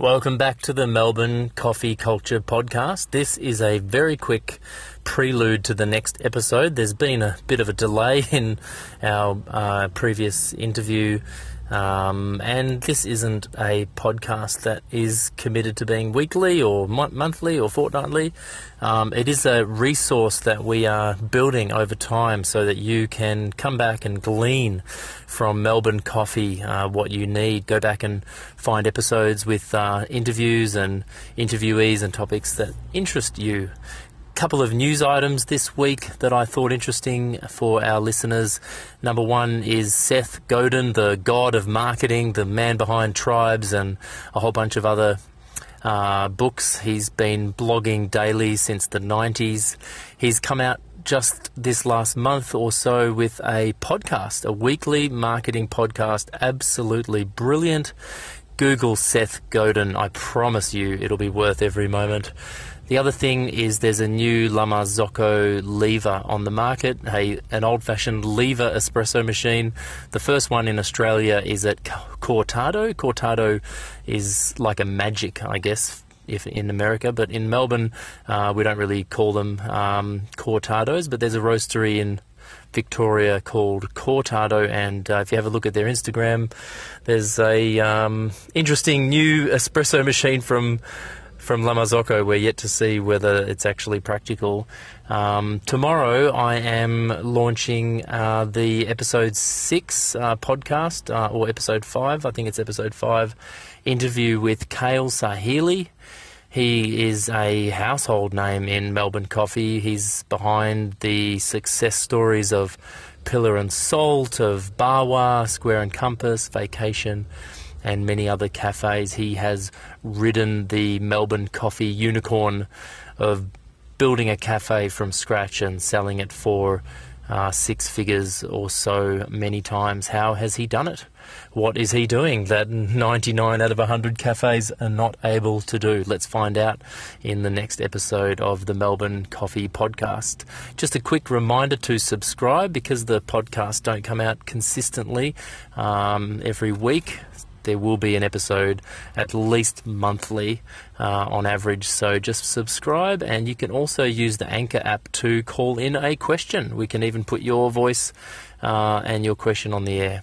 Welcome back to the Melbourne Coffee Culture Podcast. This is a very quick prelude to the next episode. There's been a bit of a delay in our uh, previous interview um, and this isn't a podcast that is committed to being weekly or monthly or fortnightly. Um, it is a resource that we are building over time so that you can come back and glean from Melbourne Coffee uh, what you need. Go back and find episodes with uh, interviews and interviewees and topics that interest you couple of news items this week that I thought interesting for our listeners. Number one is Seth Godin, the god of marketing, the man behind Tribes, and a whole bunch of other uh, books. He's been blogging daily since the 90s. He's come out just this last month or so with a podcast, a weekly marketing podcast. Absolutely brilliant. Google Seth Godin. I promise you it'll be worth every moment. The other thing is there's a new La Marzocco lever on the market, a, an old fashioned lever espresso machine. The first one in Australia is at Cortado. Cortado is like a magic, I guess, if in America, but in Melbourne uh, we don't really call them um, Cortados, but there's a roastery in Victoria called Cortado, and uh, if you have a look at their Instagram, there's a um, interesting new espresso machine from from La Marzocco, we're yet to see whether it's actually practical. Um, tomorrow, I am launching uh, the episode six uh, podcast, uh, or episode five, I think it's episode five, interview with Kale Sahili. He is a household name in Melbourne coffee. He's behind the success stories of Pillar of Salt, of Bawa, Square and Compass, Vacation and many other cafes. He has ridden the Melbourne coffee unicorn of building a cafe from scratch and selling it for uh, six figures or so many times. How has he done it? What is he doing that 99 out of 100 cafes are not able to do? Let's find out in the next episode of the Melbourne Coffee Podcast. Just a quick reminder to subscribe because the podcasts don't come out consistently um, every week there will be an episode at least monthly uh, on average. So just subscribe, and you can also use the Anchor app to call in a question. We can even put your voice uh, and your question on the air.